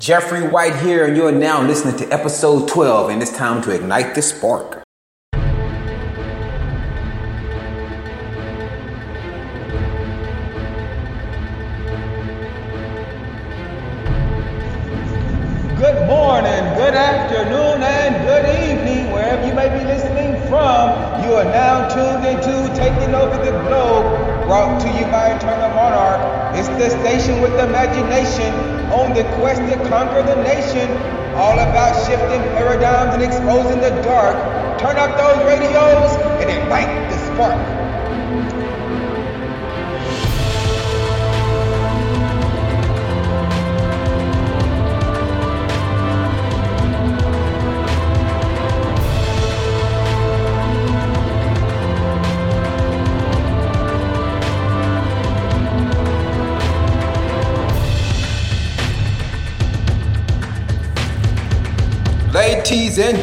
Jeffrey White here, and you're now listening to episode 12, and it's time to ignite the spark.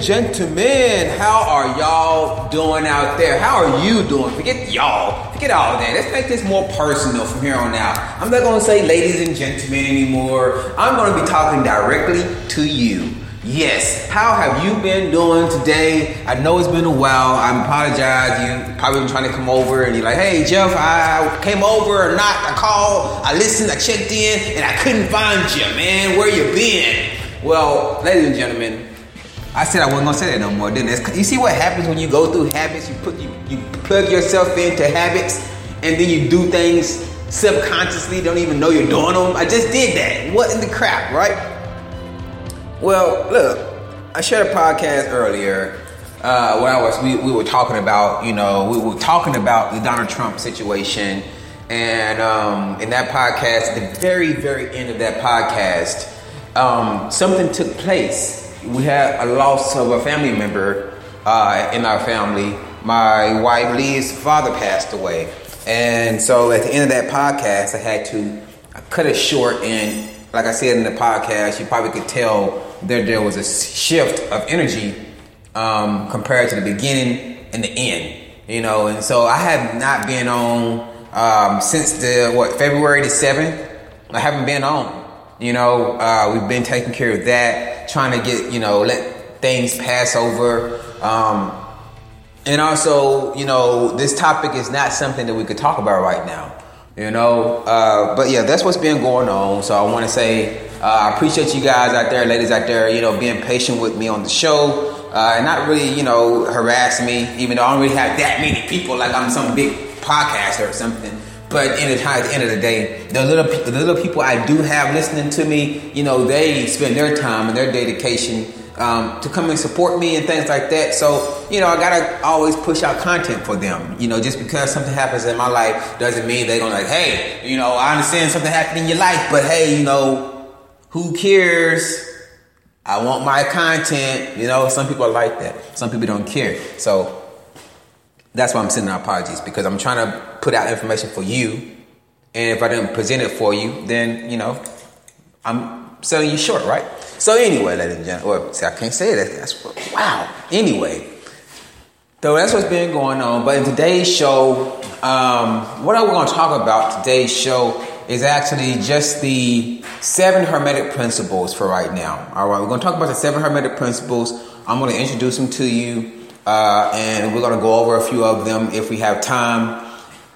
Gentlemen, how are y'all doing out there? How are you doing? Forget y'all. Forget all that. Let's make this more personal from here on out. I'm not going to say ladies and gentlemen anymore. I'm going to be talking directly to you. Yes, how have you been doing today? I know it's been a while. I apologize. You probably been trying to come over and you're like, hey, Jeff, I came over or not. I called, I listened, I checked in, and I couldn't find you, man. Where you been? Well, ladies and gentlemen, I said I wasn't gonna say that no more. Then you see what happens when you go through habits. You put you, you plug yourself into habits, and then you do things subconsciously. Don't even know you're doing them. I just did that. What in the crap, right? Well, look, I shared a podcast earlier uh, where I was. We, we were talking about, you know, we were talking about the Donald Trump situation, and um, in that podcast, the very very end of that podcast, um, something took place we had a loss of a family member uh, in our family. My wife Lee's father passed away, and so at the end of that podcast, I had to cut it short. And like I said in the podcast, you probably could tell that there was a shift of energy um, compared to the beginning and the end. You know, and so I have not been on um, since the what February the seventh. I haven't been on. You know, uh, we've been taking care of that, trying to get, you know, let things pass over. Um, and also, you know, this topic is not something that we could talk about right now, you know. Uh, but yeah, that's what's been going on. So I want to say uh, I appreciate you guys out there, ladies out there, you know, being patient with me on the show. Uh, and not really, you know, harass me, even though I don't really have that many people like I'm some big podcaster or something. But in the, at the end of the day, the little the little people I do have listening to me, you know, they spend their time and their dedication um, to come and support me and things like that. So, you know, I gotta always push out content for them. You know, just because something happens in my life doesn't mean they're gonna like, hey, you know, I understand something happened in your life, but hey, you know, who cares? I want my content. You know, some people are like that. Some people don't care. So that's why I'm sending apologies because I'm trying to put out information for you. And if I didn't present it for you, then, you know, I'm selling you short, right? So anyway, ladies and gentlemen, well, see, I can't say that. That's wow. Anyway, so that's what's been going on. But in today's show, um, what we're going to talk about today's show is actually just the seven hermetic principles for right now. All right, we're going to talk about the seven hermetic principles. I'm going to introduce them to you. Uh, and we're going to go over a few of them if we have time.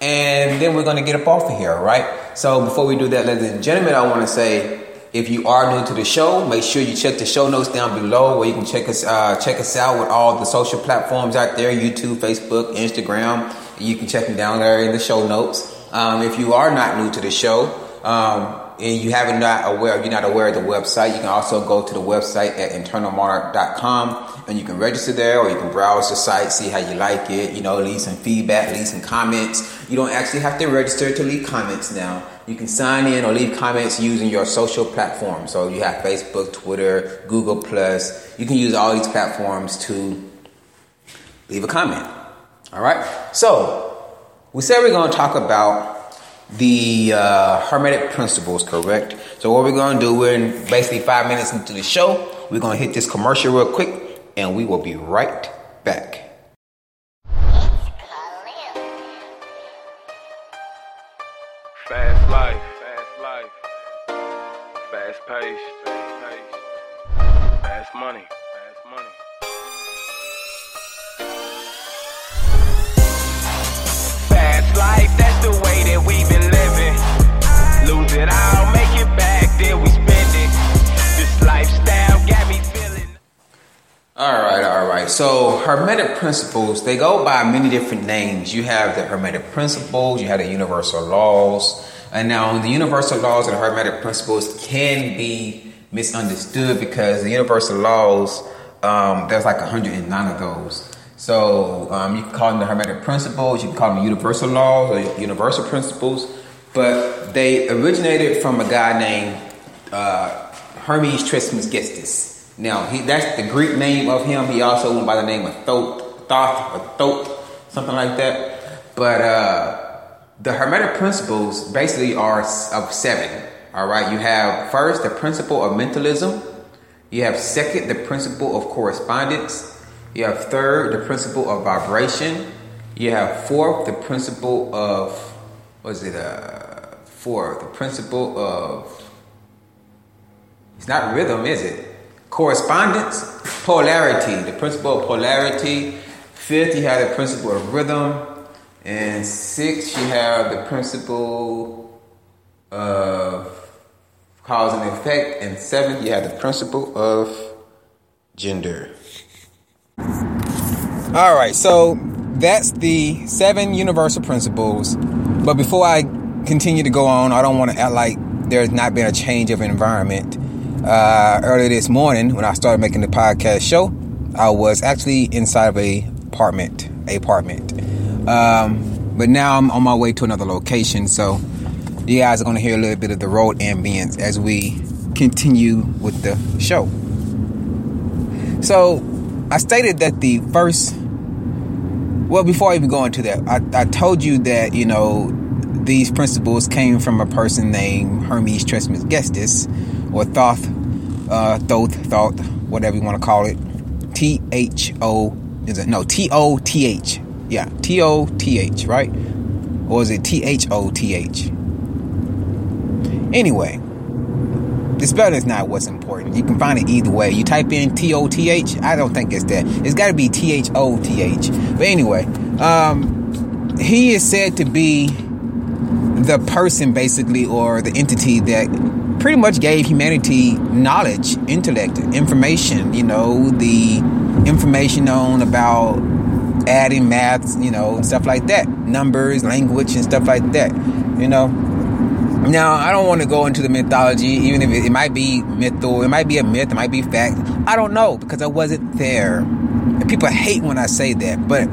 And then we're going to get up off of here, right? So before we do that, ladies and gentlemen, I want to say if you are new to the show, make sure you check the show notes down below where you can check us uh, check us out with all the social platforms out there YouTube, Facebook, Instagram. You can check them down there in the show notes. Um, if you are not new to the show, um, and you haven't not aware, you're not aware of the website, you can also go to the website at internalmonarch.com and you can register there or you can browse the site, see how you like it, you know, leave some feedback, leave some comments. You don't actually have to register to leave comments now. You can sign in or leave comments using your social platform. So you have Facebook, Twitter, Google Plus. You can use all these platforms to leave a comment. All right. So we said we're going to talk about the uh, hermetic principles, correct? So what we're going to do, we're in basically five minutes into the show. We're going to hit this commercial real quick, and we will be right back. Fast life, fast life, fast paced. Fast money. Fast money. Fast life, that's the way that we've been living. Lose it all, make it back, then we All right, all right. So Hermetic principles, they go by many different names. You have the Hermetic principles, you have the universal laws. And now the universal laws and Hermetic principles can be misunderstood because the universal laws, um, there's like 109 of those. So um, you can call them the Hermetic principles, you can call them universal laws or universal principles, but they originated from a guy named uh, Hermes Trismegistus. Now, he, that's the Greek name of him. He also went by the name of Thoth, Thoth or Thoth, something like that. But uh, the Hermetic principles basically are of seven. All right, you have first the principle of mentalism. You have second the principle of correspondence. You have third the principle of vibration. You have fourth the principle of was it uh fourth the principle of it's not rhythm, is it? Correspondence, polarity, the principle of polarity. Fifth, you have the principle of rhythm. And six, you have the principle of cause and effect. And seventh, you have the principle of gender. All right, so that's the seven universal principles. But before I continue to go on, I don't want to act like there's not been a change of environment. Uh, earlier this morning, when I started making the podcast show, I was actually inside of a apartment, apartment. Um, but now I'm on my way to another location, so you guys are going to hear a little bit of the road ambience as we continue with the show. So I stated that the first, well, before I even go into that, I, I told you that you know these principles came from a person named Hermes Trismegistus, or Thoth, uh, Thoth, Thoth, whatever you want to call it. T H O is it no T O T H? Yeah, T O T H, right? Or is it T H O T H? Anyway, the spelling is not what's important. You can find it either way. You type in T O T H. I don't think it's that. It's got to be T H O T H. But anyway, um, he is said to be the person, basically, or the entity that pretty much gave humanity knowledge, intellect, information. You know, the information on about adding maths, you know, stuff like that, numbers, language, and stuff like that. You know, now, I don't want to go into the mythology, even if it, it, might be myth or it might be a myth, it might be fact. I don't know because I wasn't there. People hate when I say that. But,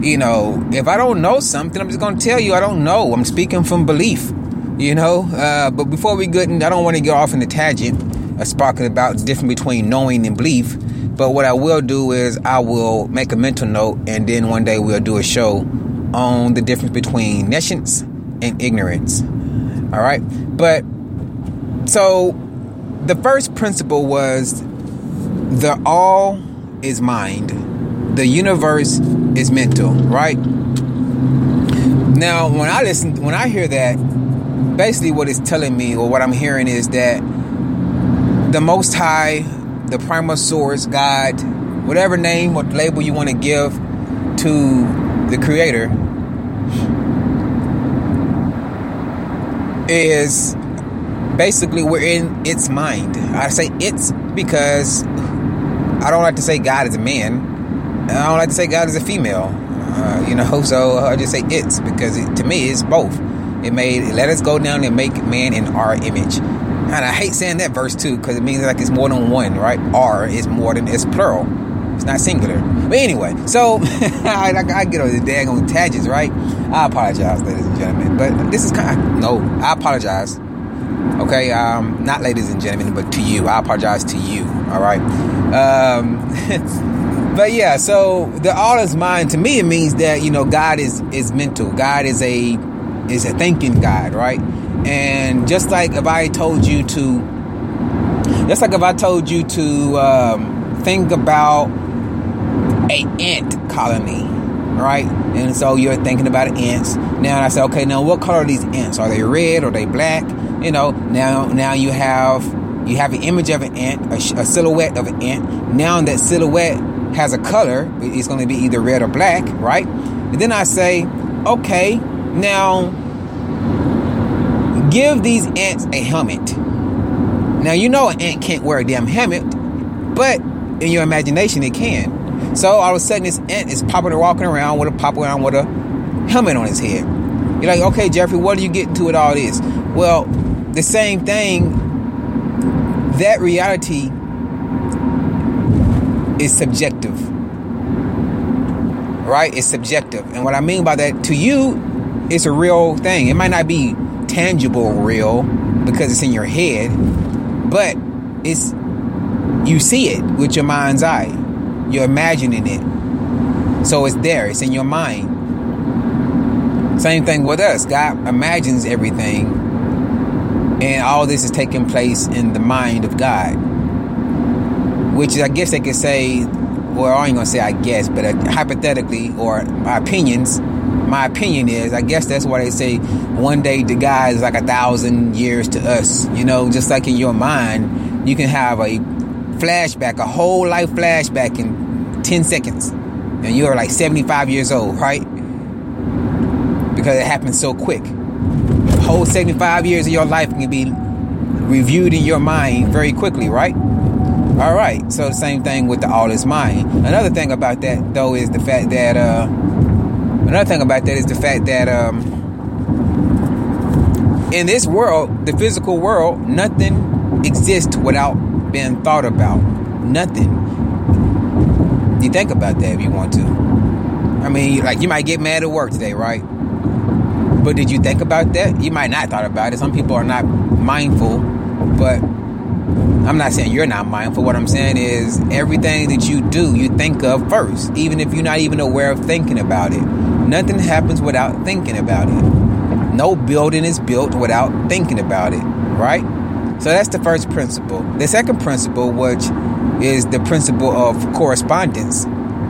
you know, if I don't know something, I'm just going to tell you I don't know. I'm speaking from belief, you know. Uh, but before we get in, I don't want to get off in a tangent, uh, sparking about the difference between knowing and belief. But what I will do is I will make a mental note and then one day we'll do a show on the difference between nescience and ignorance. All right. But so the first principle was the all is mind, the universe is mental, right? Now, when I listen, when I hear that, basically what it's telling me or what I'm hearing is that the Most High, the primal source, God, whatever name or label you want to give to the Creator, is basically we're in its mind. I say it's because I don't like to say God is a man. I don't like to say God is a female. Uh, you know, so I just say it's because it, to me it's both. It made let us go down and make man in our image. And I hate saying that verse too because it means like it's more than one, right? R is more than it's plural. It's not singular. But anyway, so I, I, get on the daggone tangents, right? I apologize, ladies and gentlemen. But this is kind of, no, I apologize. Okay, um, not ladies and gentlemen, but to you. I apologize to you. All right. Um, but yeah, so the all is mind to me. It means that you know God is is mental. God is a is a thinking God, right? And just like if I told you to, just like if I told you to um, think about a ant colony, right? And so you're thinking about ants. Now I say, okay, now what color are these ants? Are they red? Are they black? You know, now now you have You have an image of an ant, a, a silhouette of an ant. Now that silhouette has a color. It's going to be either red or black, right? And then I say, okay, now give these ants a helmet. Now you know an ant can't wear a damn helmet, but in your imagination it can. So all of a sudden this ant is popping and walking around with a pop around with a helmet on his head. You're like, okay, Jeffrey, what are you getting to with all this? Well, the same thing. That reality is subjective. Right? It's subjective. And what I mean by that, to you, it's a real thing. It might not be tangible real because it's in your head, but it's you see it with your mind's eye. You're imagining it. So it's there, it's in your mind. Same thing with us. God imagines everything, and all this is taking place in the mind of God. Which is, I guess they could say, well, I ain't gonna say I guess, but uh, hypothetically, or my opinions, my opinion is, I guess that's why they say one day to God is like a thousand years to us. You know, just like in your mind, you can have a flashback, a whole life flashback in 10 seconds. And you're like 75 years old, right? Because it happens so quick. The whole 75 years of your life can be reviewed in your mind very quickly, right? All right. So the same thing with the all is mind. Another thing about that though is the fact that uh another thing about that is the fact that um in this world, the physical world, nothing exists without being thought about. Nothing. You think about that if you want to. I mean, like you might get mad at work today, right? But did you think about that? You might not thought about it. Some people are not mindful, but I'm not saying you're not mindful. What I'm saying is everything that you do, you think of first, even if you're not even aware of thinking about it. Nothing happens without thinking about it. No building is built without thinking about it, right? So that's the first principle. The second principle, which is the principle of correspondence,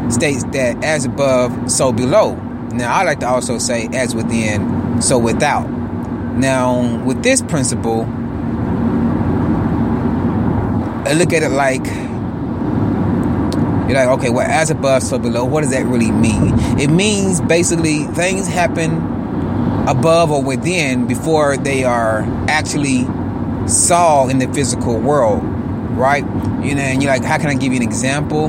states that as above, so below. Now, I like to also say as within, so without. Now, with this principle, I look at it like you're like, okay, well, as above, so below. What does that really mean? It means basically things happen above or within before they are actually saw in the physical world, right? You know, and you're like, how can I give you an example?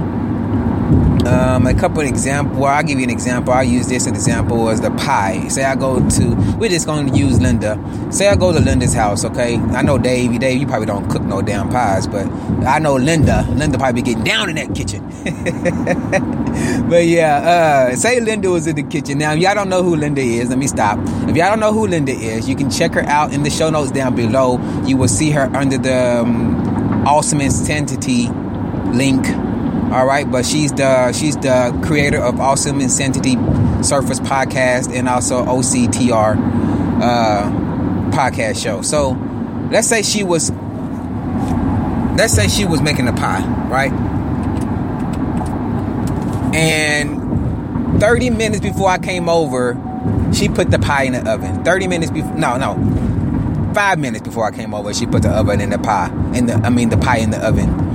Um, a couple examples. Well, I'll give you an example. I'll use this as example as the pie. Say I go to, we're just going to use Linda. Say I go to Linda's house, okay? I know Dave, Dave, you probably don't cook no damn pies, but I know Linda. Linda probably getting down in that kitchen. but yeah, uh, say Linda was in the kitchen. Now, if y'all don't know who Linda is, let me stop. If y'all don't know who Linda is, you can check her out in the show notes down below. You will see her under the um, Awesome Insanity link all right, but she's the she's the creator of Awesome Insanity Surface podcast and also OCTR uh, podcast show. So let's say she was let's say she was making a pie, right? And 30 minutes before I came over, she put the pie in the oven. 30 minutes before no, no. 5 minutes before I came over, she put the oven in the pie. In the I mean the pie in the oven.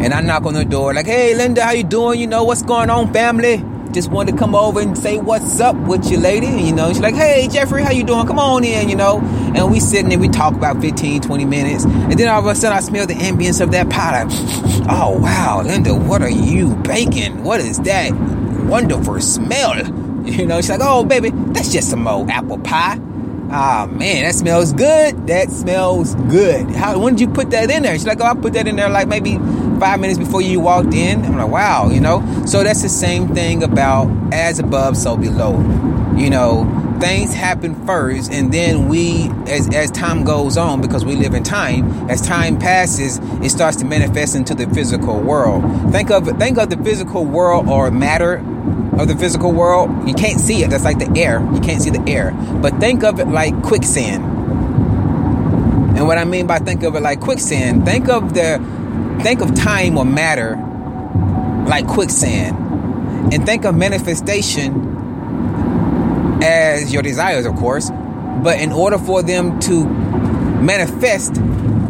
And I knock on the door like, "Hey, Linda, how you doing? You know what's going on, family? Just wanted to come over and say what's up with you, lady." And, you know, she's like, "Hey, Jeffrey, how you doing? Come on in." You know, and we sitting there, we talk about 15, 20 minutes, and then all of a sudden, I smell the ambience of that pie. Like, oh wow, Linda, what are you baking? What is that wonderful smell? You know, she's like, "Oh, baby, that's just some old apple pie." Ah oh, man, that smells good. That smells good. How when did you put that in there? She's like, oh, I put that in there like maybe five minutes before you walked in. I'm like, wow, you know. So that's the same thing about as above, so below. You know, things happen first, and then we, as as time goes on, because we live in time, as time passes, it starts to manifest into the physical world. Think of think of the physical world or matter of the physical world, you can't see it. That's like the air. You can't see the air. But think of it like quicksand. And what I mean by think of it like quicksand, think of the think of time or matter like quicksand. And think of manifestation as your desires, of course. But in order for them to manifest,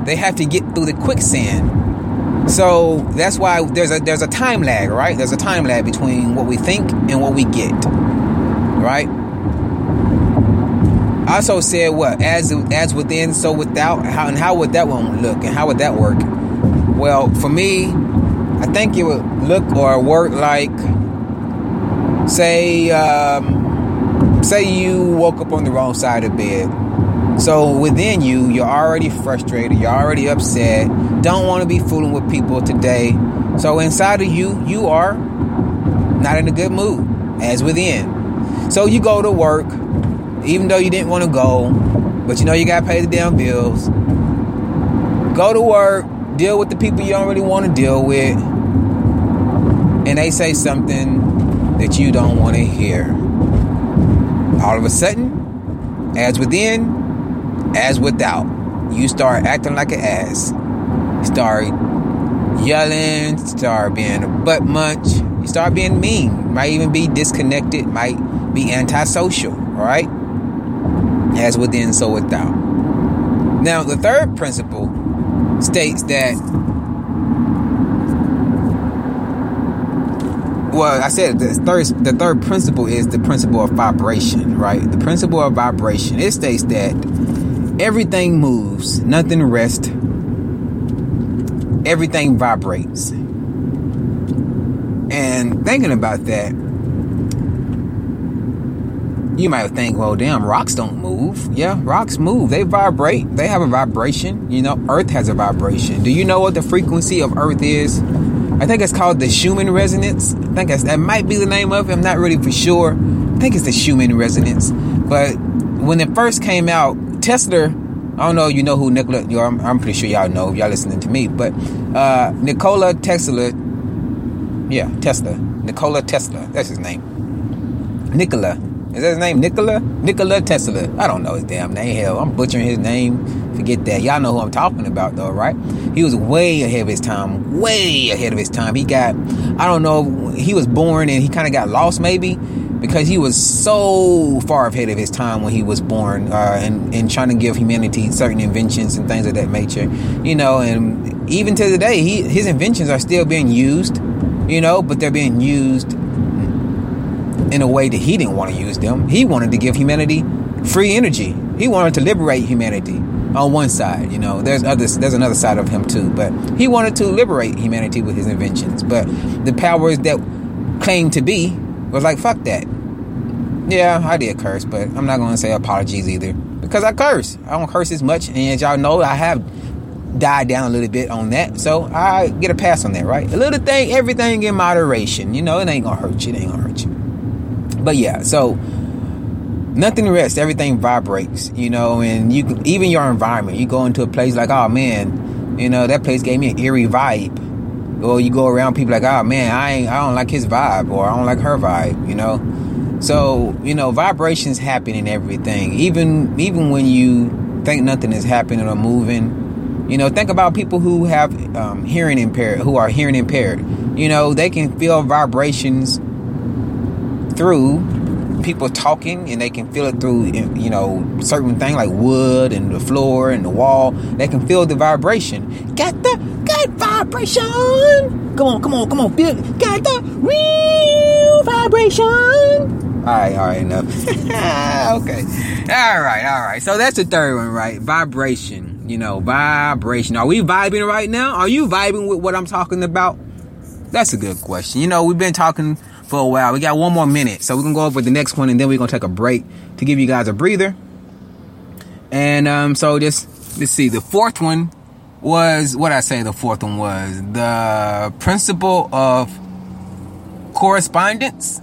they have to get through the quicksand. So that's why there's a there's a time lag, right? There's a time lag between what we think and what we get, right? I also said what as as within, so without. How and how would that one look, and how would that work? Well, for me, I think it would look or work like, say, um, say you woke up on the wrong side of bed. So within you, you're already frustrated, you're already upset, don't want to be fooling with people today. So inside of you, you are not in a good mood, as within. So you go to work, even though you didn't want to go, but you know you got to pay the damn bills. Go to work, deal with the people you don't really want to deal with, and they say something that you don't want to hear. All of a sudden, as within, as without. You start acting like an ass. You start yelling, start being a butt munch, you start being mean. Might even be disconnected, might be antisocial, right? As within, so without. Now, the third principle states that well, I said the third the third principle is the principle of vibration, right? The principle of vibration. It states that Everything moves, nothing rests. Everything vibrates. And thinking about that, you might think, well, damn, rocks don't move. Yeah, rocks move. They vibrate. They have a vibration. You know, Earth has a vibration. Do you know what the frequency of Earth is? I think it's called the Schumann resonance. I think that might be the name of it. I'm not really for sure. I think it's the Schumann resonance. But when it first came out, Tesla, I don't know, you know who Nikola, you know, I'm, I'm, pretty sure y'all know, y'all listening to me, but uh, Nikola Tesla, yeah, Tesla, Nikola Tesla, that's his name. Nikola, is that his name? Nikola? Nikola Tesla. I don't know his damn name. Hell, I'm butchering his name. Forget that. Y'all know who I'm talking about, though, right? He was way ahead of his time. Way ahead of his time. He got, I don't know, he was born and he kind of got lost, maybe because he was so far ahead of his time when he was born uh, and, and trying to give humanity certain inventions and things of that nature you know and even to today he, his inventions are still being used you know but they're being used in a way that he didn't want to use them he wanted to give humanity free energy he wanted to liberate humanity on one side you know there's others there's another side of him too but he wanted to liberate humanity with his inventions but the powers that claim to be was like, fuck that. Yeah, I did curse, but I'm not going to say apologies either. Because I curse. I don't curse as much. And as y'all know, I have died down a little bit on that. So I get a pass on that, right? A little thing, everything in moderation. You know, it ain't to hurt you. It ain't to hurt you. But yeah, so nothing rests. Everything vibrates, you know, and you even your environment. You go into a place like, oh man, you know, that place gave me an eerie vibe or you go around people like, oh man, I ain't, I don't like his vibe, or I don't like her vibe, you know. So you know, vibrations happen in everything. Even even when you think nothing is happening or moving, you know, think about people who have um, hearing impaired, who are hearing impaired. You know, they can feel vibrations through people talking and they can feel it through you know certain things like wood and the floor and the wall. They can feel the vibration. Got the good vibration. Come on come on come on feel it. got the real vibration. All right all right enough. Okay. All right all right. So that's the third one right? Vibration you know vibration. Are we vibing right now? Are you vibing with what i'm talking about? That's a good question. You know we've been talking for a while. We got one more minute, so we're gonna go over the next one, and then we're gonna take a break to give you guys a breather. And um, so this, let's see, the fourth one was what I say. The fourth one was the principle of correspondence.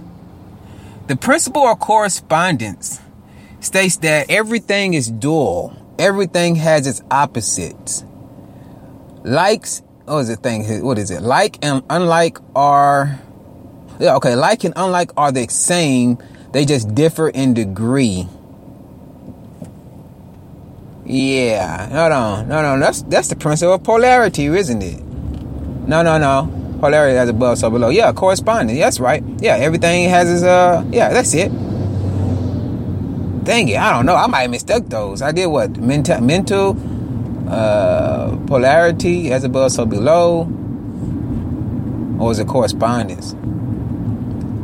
The principle of correspondence states that everything is dual. Everything has its opposites. Likes, what is it thing? What is it? Like and unlike are yeah, okay, like and unlike are the same, they just differ in degree. Yeah, no, no, no, no. That's that's the principle of polarity, isn't it? No, no, no. Polarity as above, so below. Yeah, corresponding. That's right. Yeah, everything has its uh. Yeah, that's it. Dang it, I don't know. I might have mistook those. I did what mental mental uh, polarity as above, so below, or is it correspondence?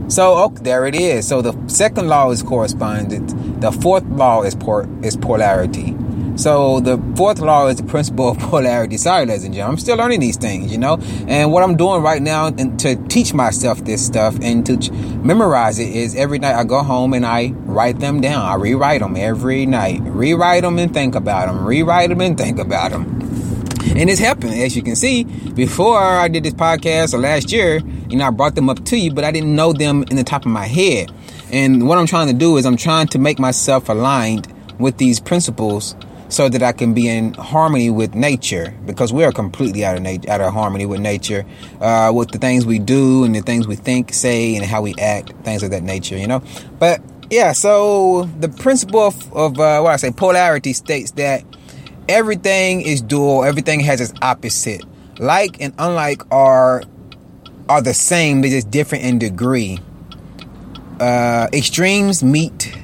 So oh, there it is. So the second law is correspondence. The fourth law is por- is polarity. So the fourth law is the principle of polarity. Sorry, ladies and gentlemen, I'm still learning these things, you know. And what I'm doing right now to teach myself this stuff and to memorize it is every night I go home and I write them down. I rewrite them every night. Rewrite them and think about them. Rewrite them and think about them. And it's helping, as you can see. Before I did this podcast last year, you know, I brought them up to you, but I didn't know them in the top of my head. And what I'm trying to do is I'm trying to make myself aligned with these principles so that I can be in harmony with nature because we are completely out of nature, out of harmony with nature, uh, with the things we do and the things we think, say, and how we act, things of that nature, you know. But yeah, so the principle of, of uh, what I say polarity states that everything is dual, everything has its opposite. Like and unlike are are the same, they're just different in degree. Uh, extremes meet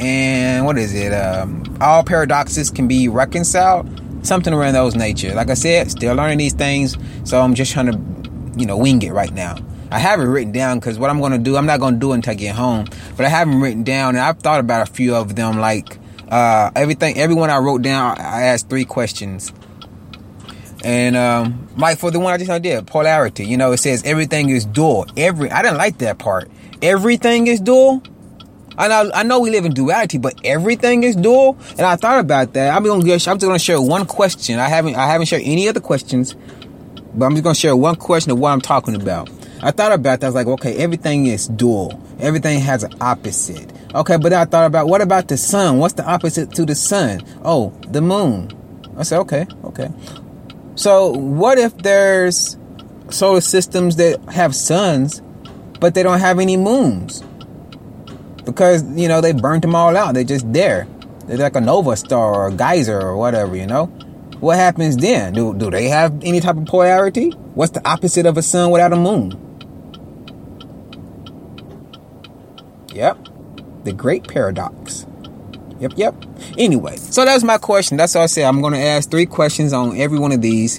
and what is it? Um, all paradoxes can be reconciled. Something around those nature. Like I said, still learning these things, so I'm just trying to, you know, wing it right now. I have it written down because what I'm going to do, I'm not going to do it until I get home. But I have them written down, and I've thought about a few of them. Like uh, everything, everyone I wrote down, I asked three questions. And um, like for the one I just did, polarity. You know, it says everything is dual. Every I didn't like that part. Everything is dual. I know, I know we live in duality, but everything is dual. And I thought about that. I'm gonna, I'm just gonna share one question. I haven't, I haven't shared any other questions, but I'm just gonna share one question of what I'm talking about. I thought about that. I was like, okay, everything is dual. Everything has an opposite. Okay, but I thought about what about the sun? What's the opposite to the sun? Oh, the moon. I said, okay, okay. So what if there's solar systems that have suns, but they don't have any moons? because you know they burnt them all out. They're just there. They're like a nova star or a geyser or whatever. You know, what happens then? Do do they have any type of polarity? What's the opposite of a sun without a moon? Yep, the great paradox. Yep, yep. Anyway, so that's my question. That's all I said. I'm going to ask three questions on every one of these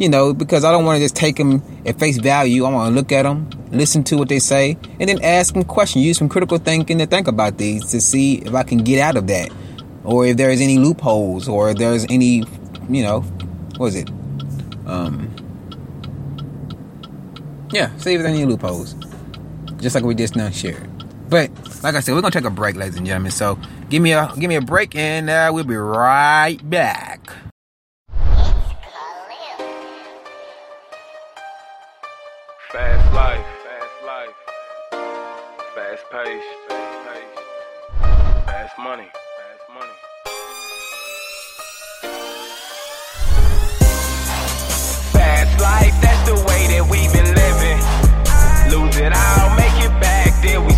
you know, because I don't want to just take them at face value. I want to look at them, listen to what they say, and then ask them questions. Use some critical thinking to think about these to see if I can get out of that, or if there's any loopholes, or if there's any, you know, what is it? Um, yeah, see if there's any loopholes, just like we just now shared. But like I said, we're gonna take a break, ladies and gentlemen. So give me a give me a break, and uh, we'll be right back. Fast life, fast life, fast pace, fast pace, fast money, fast money. Fast life, that's the way that we've been living. Lose it all, make it back, then we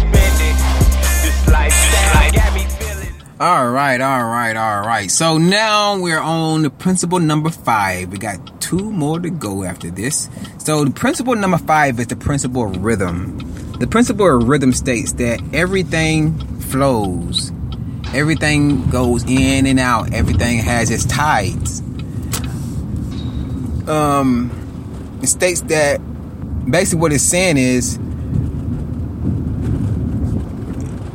All right, all right, all right. So now we're on the principle number five. We got two more to go after this. So the principle number five is the principle of rhythm. The principle of rhythm states that everything flows, everything goes in and out, everything has its tides. Um, it states that basically what it's saying is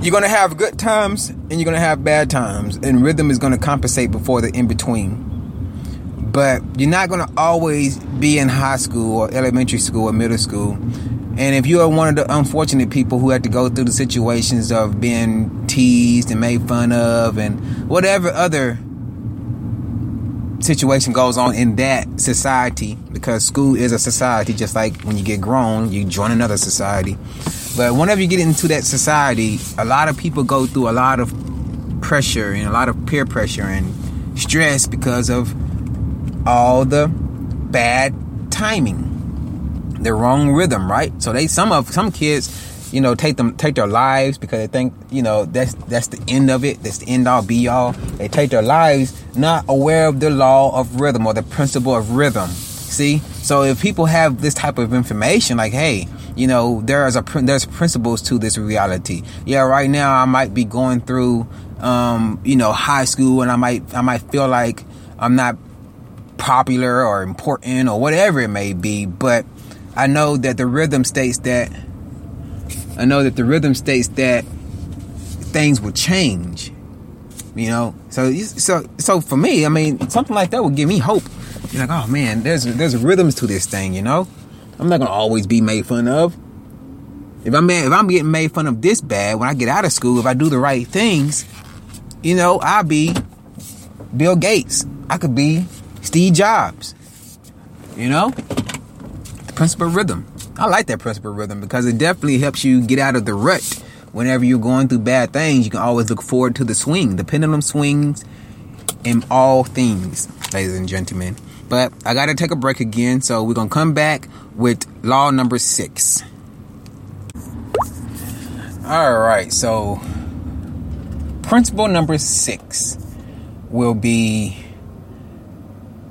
you're gonna have good times and you're gonna have bad times, and rhythm is gonna compensate before the in between. But you're not gonna always be in high school or elementary school or middle school. And if you are one of the unfortunate people who had to go through the situations of being teased and made fun of and whatever other situation goes on in that society, because school is a society, just like when you get grown, you join another society. But whenever you get into that society, a lot of people go through a lot of pressure and a lot of peer pressure and stress because of all the bad timing, the wrong rhythm, right? So they some of some kids, you know, take them take their lives because they think, you know, that's that's the end of it, that's the end all be all. They take their lives not aware of the law of rhythm or the principle of rhythm. See? So if people have this type of information like, hey, you know, there's a there's principles to this reality. Yeah, right now I might be going through um, you know, high school and I might I might feel like I'm not popular or important or whatever it may be, but I know that the rhythm states that I know that the rhythm states that things will change. You know, so so so for me, I mean, something like that would give me hope. You're like, oh man, there's there's rhythms to this thing. You know, I'm not gonna always be made fun of. If I'm if I'm getting made fun of this bad when I get out of school, if I do the right things, you know, I'll be Bill Gates. I could be Steve Jobs. You know, the principle of rhythm. I like that principle of rhythm because it definitely helps you get out of the rut whenever you're going through bad things, you can always look forward to the swing. The pendulum swings in all things, ladies and gentlemen. But I got to take a break again, so we're to come back with law number six. All right, so principle number six will be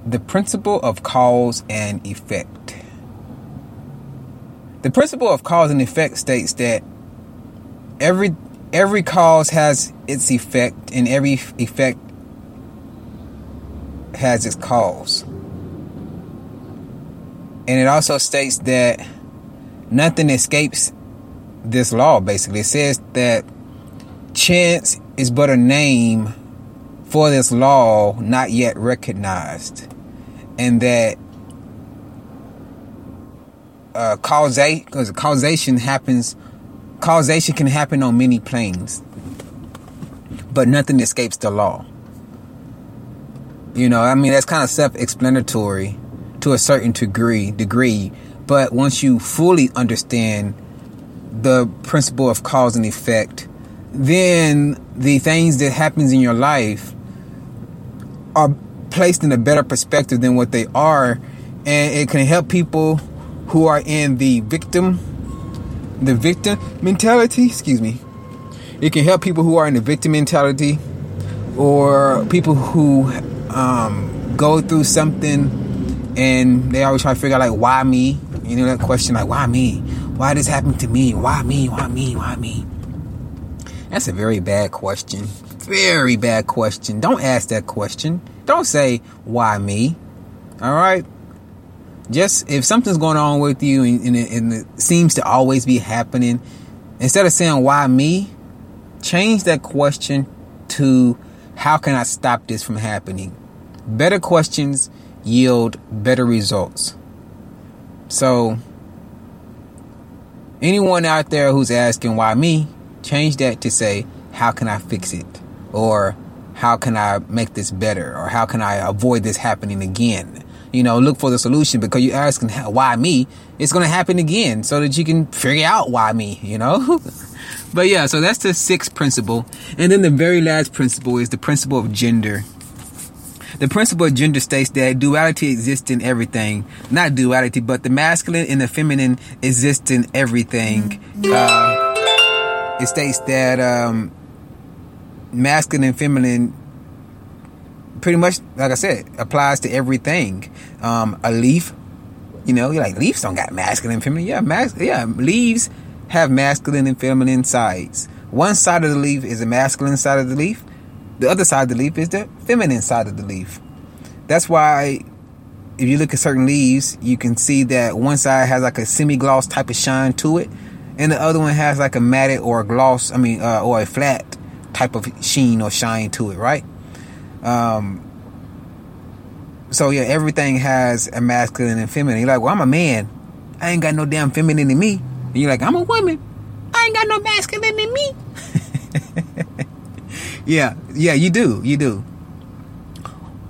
the principle of cause and effect. The principle of cause and effect states that every every cause has its effect and every effect has its cause. And it also states that nothing escapes this law basically. It says that chance is but a name for this law not yet recognized. And that uh, causation, causation happens causation can happen on many planes, but nothing escapes the law. You know, I mean that's kind of self-explanatory to a certain degree, degree, but once you fully understand the principle of cause and effect, then the things that happens in your life are placed in a better perspective than what they are and it can help people who are in the victim the victim mentality, excuse me. It can help people who are in the victim mentality or people who um, go through something and they always try to figure out like why me? You know that question like why me? Why this happened to me? Why me? Why me? Why me? That's a very bad question. Very bad question. Don't ask that question. Don't say why me. All right? Just if something's going on with you and, and, it, and, it, seems to always be happening, instead of saying why me, change that question to how can I stop this from happening? Better questions yield better results. So, anyone out there who's asking why me, change that to say how can I fix it? Or how can I make this better? Or how can I avoid this happening again? You know, look for the solution because you're asking why me, it's going to happen again so that you can figure out why me, you know? but yeah, so that's the sixth principle. And then the very last principle is the principle of gender. The principle of gender states that duality exists in everything. Not duality, but the masculine and the feminine exist in everything. Uh, it states that um, masculine and feminine pretty much, like I said, applies to everything. Um, a leaf, you know, you're like leaves don't got masculine and feminine. Yeah, mas- yeah, leaves have masculine and feminine sides. One side of the leaf is the masculine side of the leaf. The other side of the leaf is the feminine side of the leaf. That's why if you look at certain leaves, you can see that one side has like a semi-gloss type of shine to it, and the other one has like a matted or a gloss, I mean, uh, or a flat type of sheen or shine to it, right? Um, so yeah, everything has a masculine and feminine. You're like, well, I'm a man. I ain't got no damn feminine in me. And you're like, I'm a woman. I ain't got no masculine in me. yeah, yeah, you do. You do.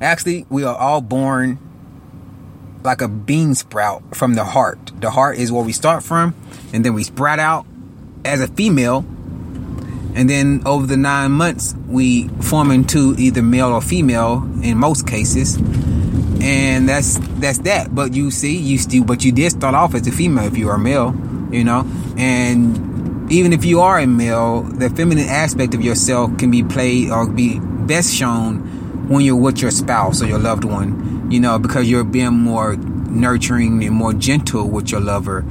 Actually, we are all born like a bean sprout from the heart. The heart is where we start from, and then we sprout out as a female and then over the nine months, we form into either male or female in most cases. And that's that's that. But you see, you still but you did start off as a female if you are male, you know. And even if you are a male, the feminine aspect of yourself can be played or be best shown when you're with your spouse or your loved one, you know, because you're being more nurturing and more gentle with your lover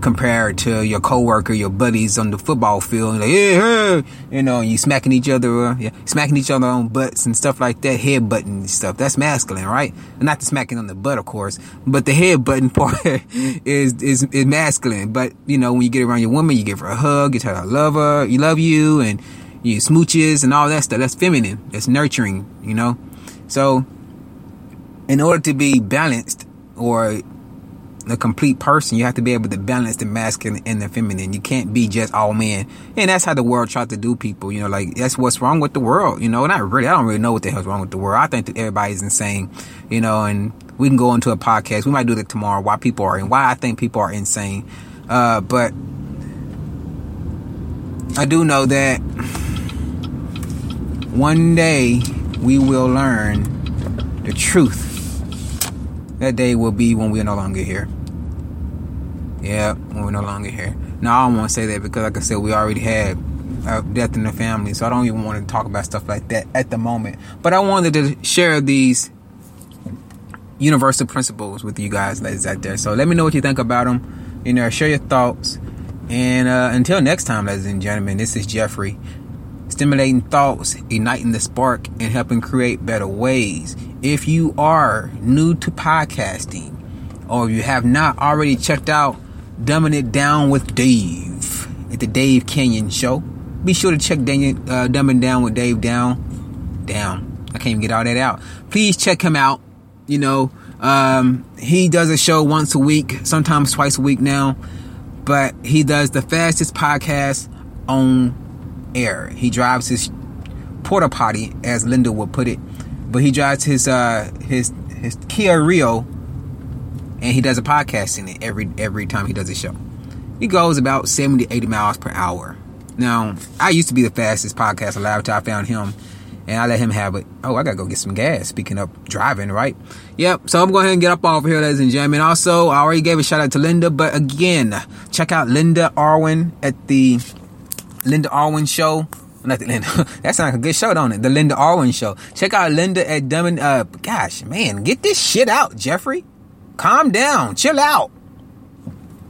compared to your coworker, your buddies on the football field. Like, yeah, you know, you smacking each other, uh, yeah, smacking each other on butts and stuff like that, head button stuff. That's masculine, right? Not the smacking on the butt, of course, but the head button part is, is, is masculine. But, you know, when you get around your woman, you give her a hug, you tell her I love her, you love you, and you smooches and all that stuff. That's feminine. That's nurturing, you know? So, in order to be balanced or a complete person, you have to be able to balance the masculine and the feminine. You can't be just all men. And that's how the world tries to do people. You know, like that's what's wrong with the world. You know, not really. I don't really know what the hell's wrong with the world. I think that everybody's insane. You know, and we can go into a podcast. We might do that tomorrow. Why people are and why I think people are insane. Uh, but I do know that one day we will learn the truth. That day will be when we're no longer here. Yeah, we're no longer here. Now, I don't want to say that because, like I said, we already had a death in the family, so I don't even want to talk about stuff like that at the moment. But I wanted to share these universal principles with you guys, ladies out there. So let me know what you think about them. You know, share your thoughts. And uh, until next time, ladies and gentlemen, this is Jeffrey. Stimulating thoughts, igniting the spark, and helping create better ways. If you are new to podcasting, or you have not already checked out Dumbing It Down with Dave at the Dave Kenyon Show, be sure to check Daniel, uh, Dumbing Down with Dave down. Down. I can't even get all that out. Please check him out. You know, um, he does a show once a week, sometimes twice a week now, but he does the fastest podcast on air. He drives his porta potty, as Linda would put it, but he drives his uh, his his Kia Rio, and he does a podcast in it every every time he does a show. He goes about 70 80 miles per hour. Now, I used to be the fastest podcast alive until I found him, and I let him have it. Oh, I gotta go get some gas. Speaking of driving, right? Yep. So I'm going ahead and get up off here, ladies and gentlemen. Also, I already gave a shout out to Linda, but again, check out Linda Arwin at the Linda Arwin Show. Not Linda. that sounds like a good show, don't it? The Linda Arwin Show. Check out Linda at Dummin. Uh, gosh, man, get this shit out, Jeffrey. Calm down. Chill out.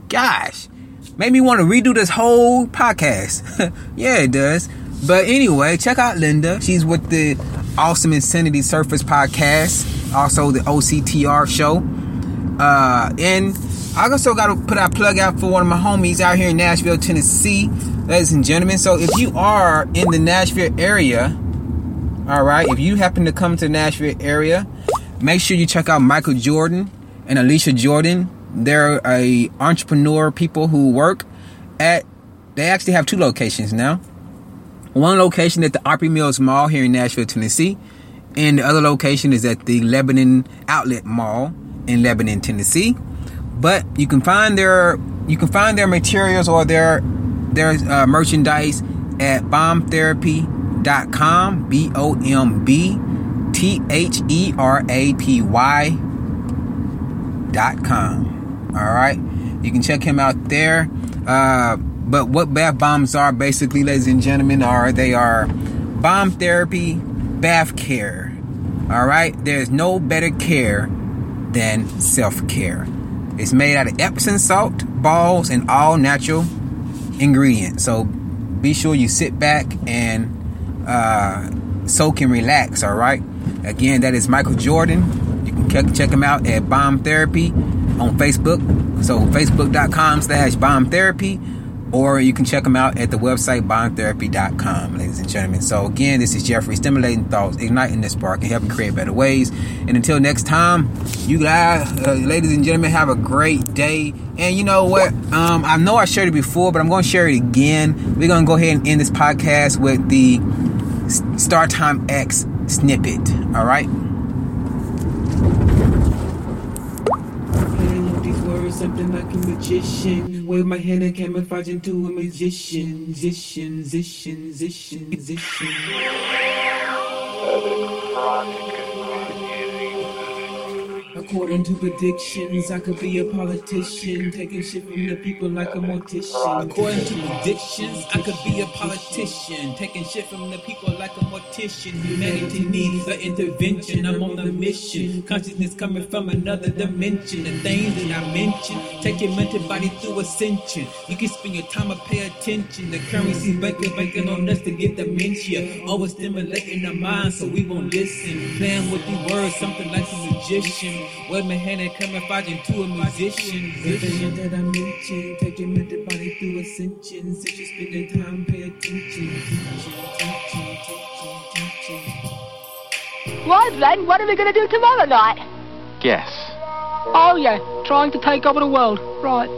Gosh, made me want to redo this whole podcast. yeah, it does. But anyway, check out Linda. She's with the Awesome Insanity Surface podcast, also the OCTR show. Uh, and I also got to put a plug out for one of my homies out here in Nashville, Tennessee, ladies and gentlemen. So if you are in the Nashville area, all right, if you happen to come to the Nashville area, make sure you check out Michael Jordan and Alicia Jordan. They're a entrepreneur people who work at. They actually have two locations now. One location at the Opry Mills Mall here in Nashville, Tennessee, and the other location is at the Lebanon Outlet Mall in Lebanon, Tennessee. But you can find their you can find their materials or their their uh, merchandise at bombtherapy.com. B O M B T H E R A P Y dot com. All right, you can check him out there. Uh, but what bath bombs are basically, ladies and gentlemen, are they are bomb therapy, bath care. All right, there's no better care than self care. It's made out of Epsom salt, balls, and all natural ingredients. So be sure you sit back and uh, soak and relax. All right. Again, that is Michael Jordan. Check, check him out at Bomb Therapy on Facebook. So facebook.com slash bomb therapy. Or you can check them out at the website bombtherapy.com, ladies and gentlemen. So again, this is Jeffrey, stimulating thoughts, igniting the spark, and helping create better ways. And until next time, you guys, uh, ladies and gentlemen, have a great day. And you know what? Um, I know I shared it before, but I'm going to share it again. We're going to go ahead and end this podcast with the Star Time X snippet. All right. Something like a magician. Wave my hand and camouflage into a magician. Zishin, zishin, zishin, zishin. According to predictions, I could be a politician, taking shit from the people like a mortician. According to predictions, I could be a politician, taking shit from the people like a mortician. Humanity needs an intervention. I'm on a mission. Consciousness coming from another dimension. The things that I mentioned, take your mental body through ascension. You can spend your time and pay attention. The currency banking, banking on us to get dementia. Overstimulating the mind so we won't listen. Playing with the words, something like a magician. Wave my hand and camouflage into a musician. Everything that I mentioned, take your mental body through ascension. Since you're spending time, pay attention. Teaching, teaching, teaching, teaching. Right then, what are we going to do tomorrow night? Guess. Oh yeah, trying to take over the world. Right.